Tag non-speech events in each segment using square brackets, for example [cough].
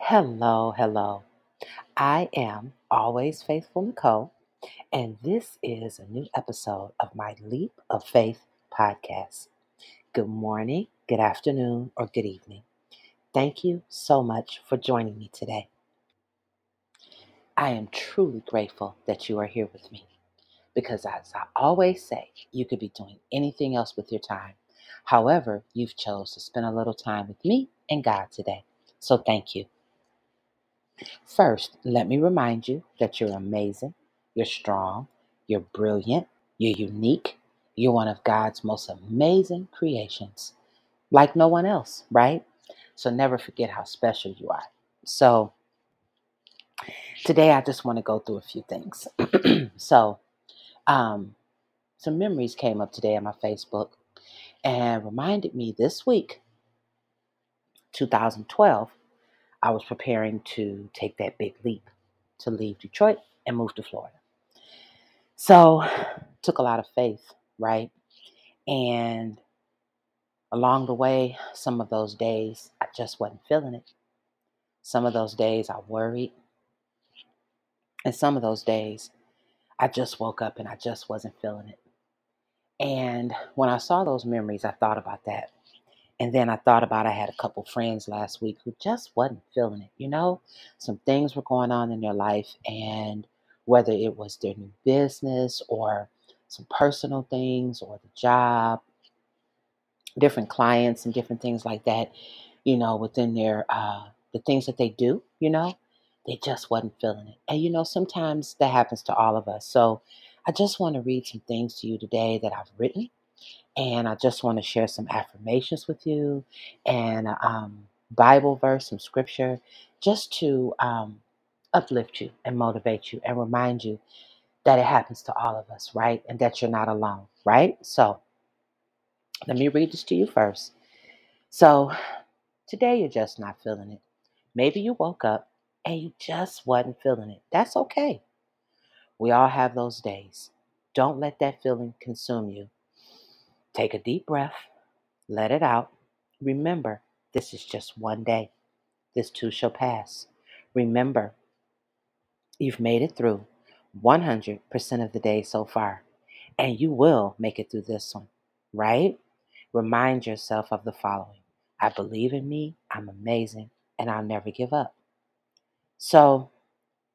Hello, hello. I am always faithful Nicole, and this is a new episode of my Leap of Faith podcast. Good morning, good afternoon, or good evening. Thank you so much for joining me today. I am truly grateful that you are here with me because, as I always say, you could be doing anything else with your time. However, you've chose to spend a little time with me and God today. So thank you. First, let me remind you that you're amazing, you're strong, you're brilliant, you're unique, you're one of God's most amazing creations, like no one else, right? So never forget how special you are. So today I just want to go through a few things. [clears throat] so, um, some memories came up today on my Facebook and reminded me this week, 2012, I was preparing to take that big leap to leave Detroit and move to Florida. So, took a lot of faith, right? And along the way, some of those days, I just wasn't feeling it. Some of those days, I worried. And some of those days, I just woke up and I just wasn't feeling it. And when I saw those memories, I thought about that. And then I thought about I had a couple friends last week who just wasn't feeling it. You know, some things were going on in their life, and whether it was their new business or some personal things or the job, different clients and different things like that, you know, within their uh, the things that they do, you know, they just wasn't feeling it. And you know, sometimes that happens to all of us. So I just want to read some things to you today that I've written and I just want to share some affirmations with you and um, Bible verse, some scripture, just to um, uplift you and motivate you and remind you that it happens to all of us, right? And that you're not alone, right? So let me read this to you first. So today you're just not feeling it. Maybe you woke up and you just wasn't feeling it. That's okay. We all have those days. Don't let that feeling consume you. Take a deep breath Let it out. Remember, this is just one day. This too shall pass. Remember, you've made it through 100% of the day so far, and you will make it through this one, right? Remind yourself of the following I believe in me, I'm amazing, and I'll never give up. So,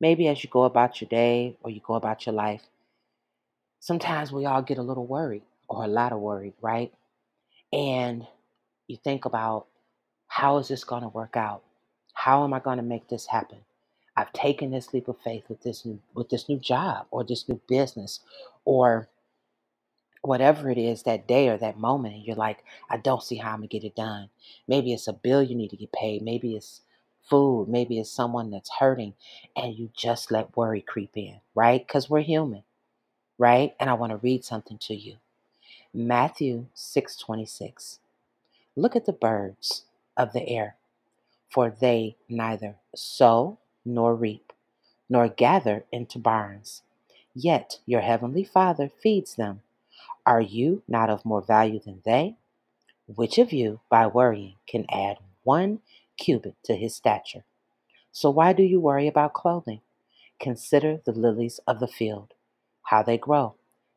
maybe as you go about your day or you go about your life, sometimes we all get a little worried or a lot of worried, right? And you think about how is this going to work out? How am I going to make this happen? I've taken this leap of faith with this new with this new job or this new business or whatever it is that day or that moment and you're like, I don't see how I'm gonna get it done. Maybe it's a bill you need to get paid, maybe it's food, maybe it's someone that's hurting and you just let worry creep in, right? Cuz we're human, right? And I want to read something to you. Matthew 6:26. Look at the birds of the air for they neither sow nor reap, nor gather into barns. Yet your heavenly Father feeds them. Are you not of more value than they? Which of you, by worrying, can add one cubit to his stature? So why do you worry about clothing? Consider the lilies of the field, how they grow.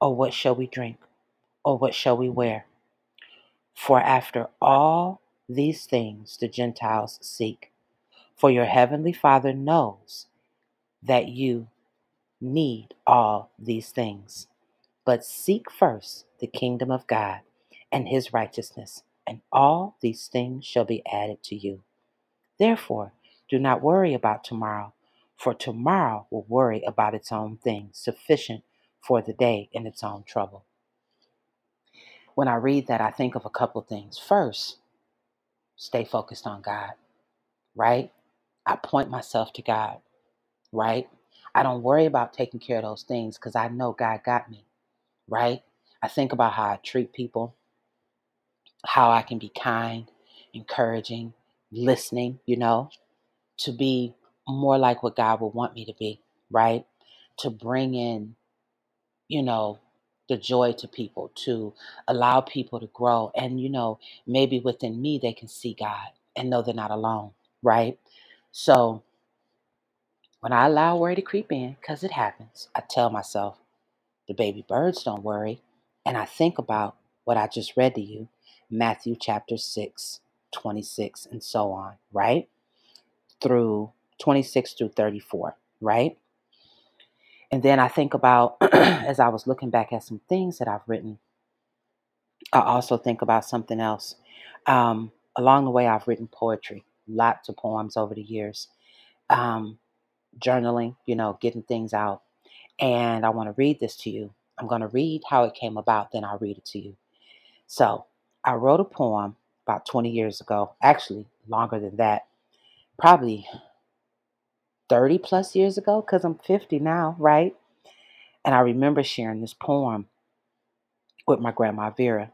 Or what shall we drink? Or what shall we wear? For after all these things the Gentiles seek. For your heavenly Father knows that you need all these things. But seek first the kingdom of God and his righteousness, and all these things shall be added to you. Therefore, do not worry about tomorrow, for tomorrow will worry about its own things, sufficient for the day in its own trouble. When I read that, I think of a couple things. First, stay focused on God, right? I point myself to God, right? I don't worry about taking care of those things because I know God got me, right? I think about how I treat people, how I can be kind, encouraging, listening, you know, to be more like what God would want me to be, right? To bring in, you know, the joy to people, to allow people to grow. And, you know, maybe within me, they can see God and know they're not alone, right? So when I allow worry to creep in, because it happens, I tell myself, the baby birds don't worry. And I think about what I just read to you, Matthew chapter 6, 26, and so on, right? Through 26 through 34, right? And then I think about, [clears throat] as I was looking back at some things that I've written, I also think about something else. Um, along the way, I've written poetry, lots of poems over the years, um, journaling, you know, getting things out. And I want to read this to you. I'm going to read how it came about, then I'll read it to you. So I wrote a poem about 20 years ago, actually, longer than that, probably 30 plus years ago, because I'm 50 now, right? And I remember sharing this poem with my grandma Vera.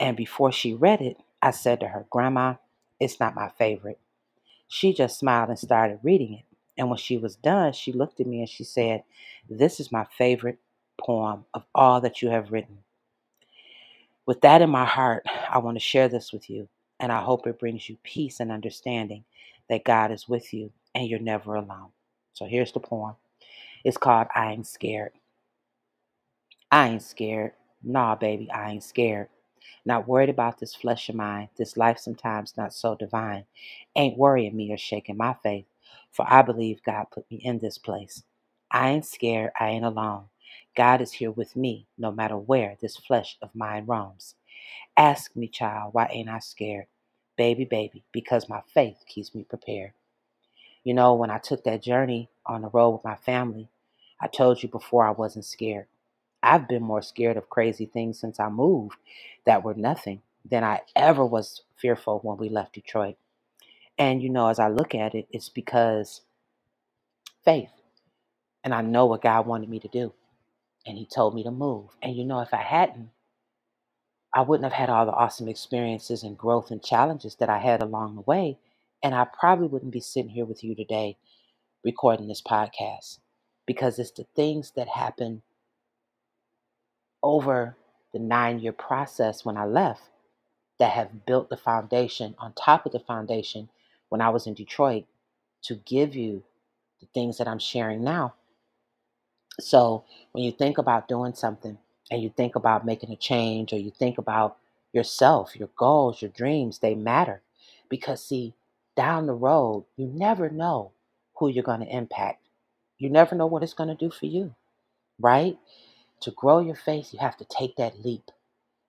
And before she read it, I said to her, Grandma, it's not my favorite. She just smiled and started reading it. And when she was done, she looked at me and she said, This is my favorite poem of all that you have written. With that in my heart, I want to share this with you. And I hope it brings you peace and understanding that God is with you and you're never alone. So here's the poem. It's called I Ain't Scared. I ain't scared. Nah, baby, I ain't scared. Not worried about this flesh of mine, this life sometimes not so divine. Ain't worrying me or shaking my faith, for I believe God put me in this place. I ain't scared, I ain't alone. God is here with me, no matter where this flesh of mine roams. Ask me, child, why ain't I scared? Baby, baby, because my faith keeps me prepared. You know, when I took that journey on the road with my family, I told you before I wasn't scared. I've been more scared of crazy things since I moved that were nothing than I ever was fearful when we left Detroit. And, you know, as I look at it, it's because faith. And I know what God wanted me to do. And He told me to move. And, you know, if I hadn't, I wouldn't have had all the awesome experiences and growth and challenges that I had along the way. And I probably wouldn't be sitting here with you today recording this podcast because it's the things that happen over the nine year process when I left that have built the foundation on top of the foundation when I was in Detroit to give you the things that I'm sharing now. So when you think about doing something and you think about making a change or you think about yourself, your goals, your dreams, they matter. Because, see, down the road, you never know who you're going to impact. You never know what it's going to do for you, right? To grow your faith, you have to take that leap,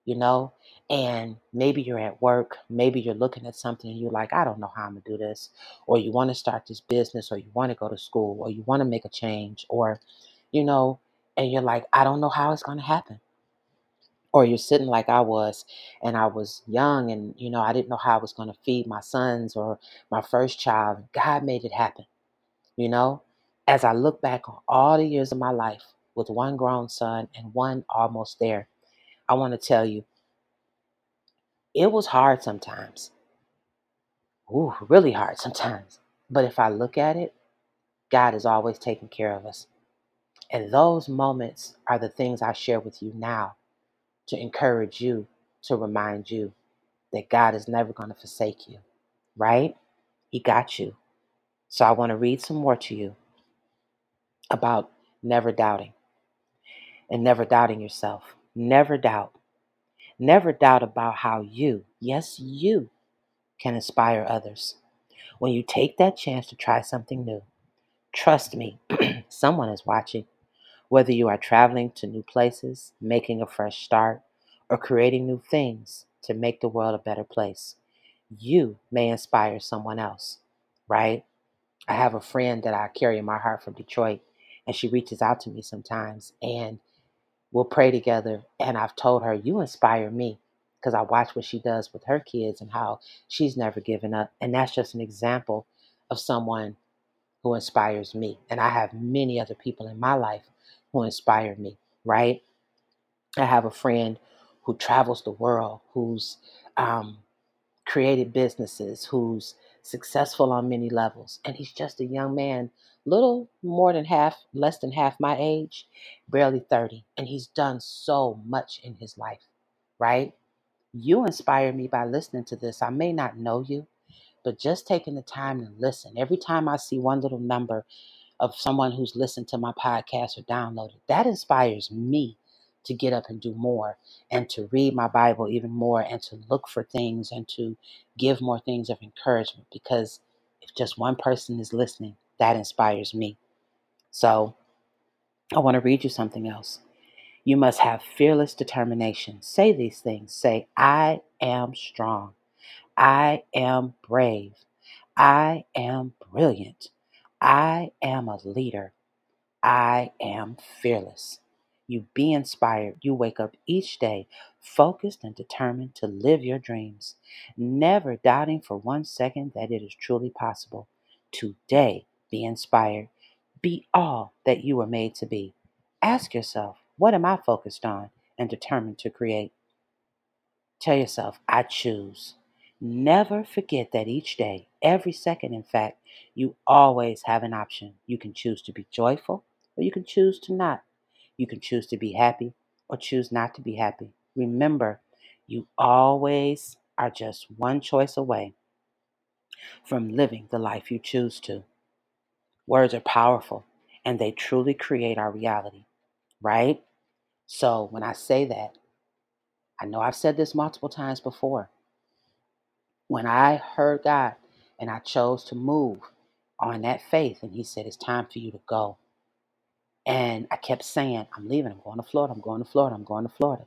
you know? And maybe you're at work, maybe you're looking at something and you're like, I don't know how I'm going to do this. Or you want to start this business, or you want to go to school, or you want to make a change, or, you know, and you're like, I don't know how it's going to happen. Or you're sitting like I was, and I was young, and, you know, I didn't know how I was going to feed my sons or my first child. God made it happen, you know? As I look back on all the years of my life with one grown son and one almost there, I want to tell you, it was hard sometimes. Ooh, really hard sometimes. But if I look at it, God is always taking care of us. And those moments are the things I share with you now to encourage you, to remind you that God is never going to forsake you, right? He got you. So I want to read some more to you about never doubting and never doubting yourself. Never doubt. Never doubt about how you, yes, you, can inspire others. When you take that chance to try something new, trust me, [clears throat] someone is watching. Whether you are traveling to new places, making a fresh start, or creating new things to make the world a better place, you may inspire someone else, right? I have a friend that I carry in my heart from Detroit, and she reaches out to me sometimes, and we'll pray together. And I've told her, You inspire me because I watch what she does with her kids and how she's never given up. And that's just an example of someone who inspires me. And I have many other people in my life who inspire me, right? I have a friend who travels the world, who's um, created businesses, who's successful on many levels. And he's just a young man, little more than half, less than half my age, barely 30. And he's done so much in his life, right? You inspire me by listening to this. I may not know you, but just taking the time to listen. Every time I see one little number of someone who's listened to my podcast or downloaded, that inspires me to get up and do more and to read my Bible even more and to look for things and to give more things of encouragement because if just one person is listening, that inspires me. So I want to read you something else. You must have fearless determination. Say these things. Say, I am strong. I am brave. I am brilliant. I am a leader. I am fearless. You be inspired. You wake up each day focused and determined to live your dreams, never doubting for one second that it is truly possible. Today, be inspired. Be all that you were made to be. Ask yourself, what am I focused on and determined to create? Tell yourself, I choose. Never forget that each day, every second, in fact, you always have an option. You can choose to be joyful or you can choose to not. You can choose to be happy or choose not to be happy. Remember, you always are just one choice away from living the life you choose to. Words are powerful and they truly create our reality, right? So when I say that, I know I've said this multiple times before. When I heard God and I chose to move on that faith, and He said, It's time for you to go. And I kept saying, I'm leaving, I'm going to Florida, I'm going to Florida, I'm going to Florida.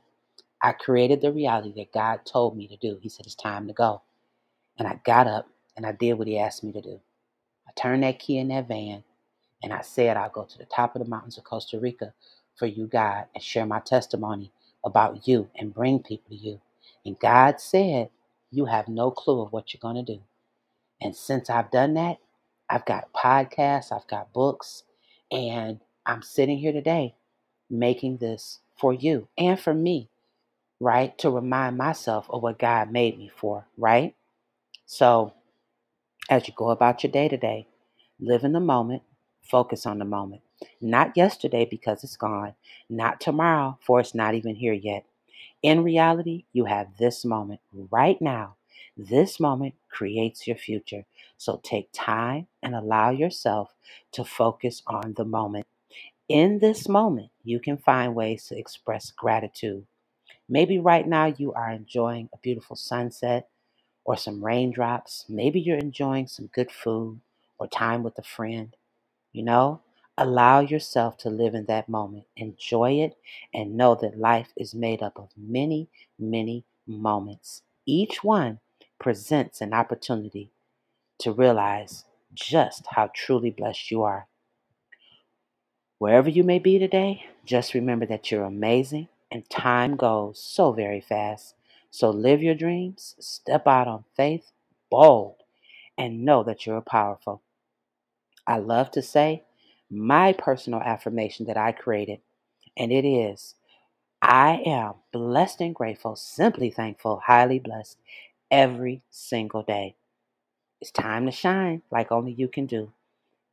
I created the reality that God told me to do. He said, It's time to go. And I got up and I did what He asked me to do. I turned that key in that van and I said, I'll go to the top of the mountains of Costa Rica for you, God, and share my testimony about you and bring people to you. And God said, You have no clue of what you're going to do. And since I've done that, I've got podcasts, I've got books, and I'm sitting here today making this for you and for me, right? To remind myself of what God made me for, right? So, as you go about your day today, live in the moment, focus on the moment. Not yesterday because it's gone, not tomorrow for it's not even here yet. In reality, you have this moment right now. This moment creates your future. So take time and allow yourself to focus on the moment. In this moment, you can find ways to express gratitude. Maybe right now you are enjoying a beautiful sunset or some raindrops. Maybe you're enjoying some good food or time with a friend. You know, allow yourself to live in that moment. Enjoy it and know that life is made up of many, many moments. Each one presents an opportunity to realize just how truly blessed you are. Wherever you may be today, just remember that you're amazing and time goes so very fast. So live your dreams, step out on faith, bold, and know that you're powerful. I love to say my personal affirmation that I created, and it is I am blessed and grateful, simply thankful, highly blessed every single day. It's time to shine like only you can do.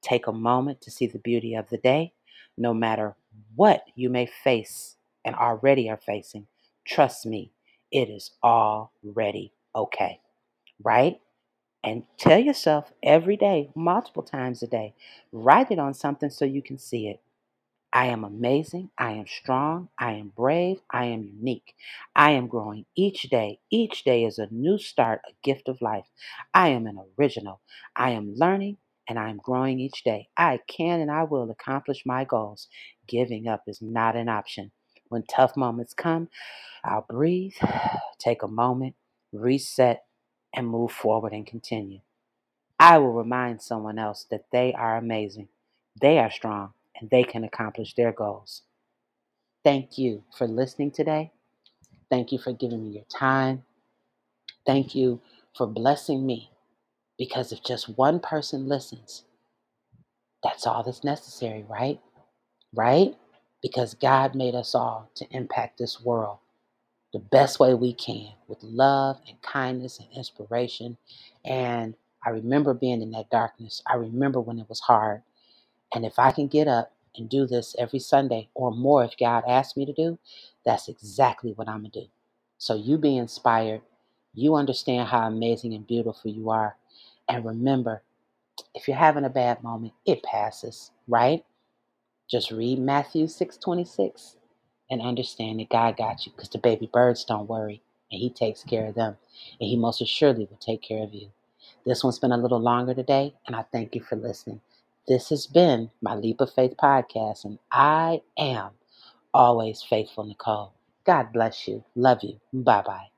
Take a moment to see the beauty of the day, no matter what you may face and already are facing. Trust me, it is already okay, right? And tell yourself every day, multiple times a day, write it on something so you can see it. I am amazing. I am strong. I am brave. I am unique. I am growing each day. Each day is a new start, a gift of life. I am an original. I am learning and I am growing each day. I can and I will accomplish my goals. Giving up is not an option. When tough moments come, I'll breathe, [sighs] take a moment, reset, and move forward and continue. I will remind someone else that they are amazing, they are strong, and they can accomplish their goals. Thank you for listening today. Thank you for giving me your time. Thank you for blessing me Because if just one person listens, that's all that's necessary, right? Right? Because God made us all to impact this world the best way we can with love and kindness and inspiration. And I remember being in that darkness. I remember when it was hard. And if I can get up and do this every Sunday or more, if God asks me to do, that's exactly what I'm going to do. So you be inspired. You understand how amazing and beautiful you are. And remember, if you're having a bad moment, it passes, right? Just read Matthew 6:26 and understand that God got you because the baby birds don't worry and He takes care of them. And He most assuredly will take care of you. This one's been a little longer today, and I thank you for listening. This has been my Leap of Faith podcast, and I am always faithful, Nicole. God bless you. Love you. Bye bye.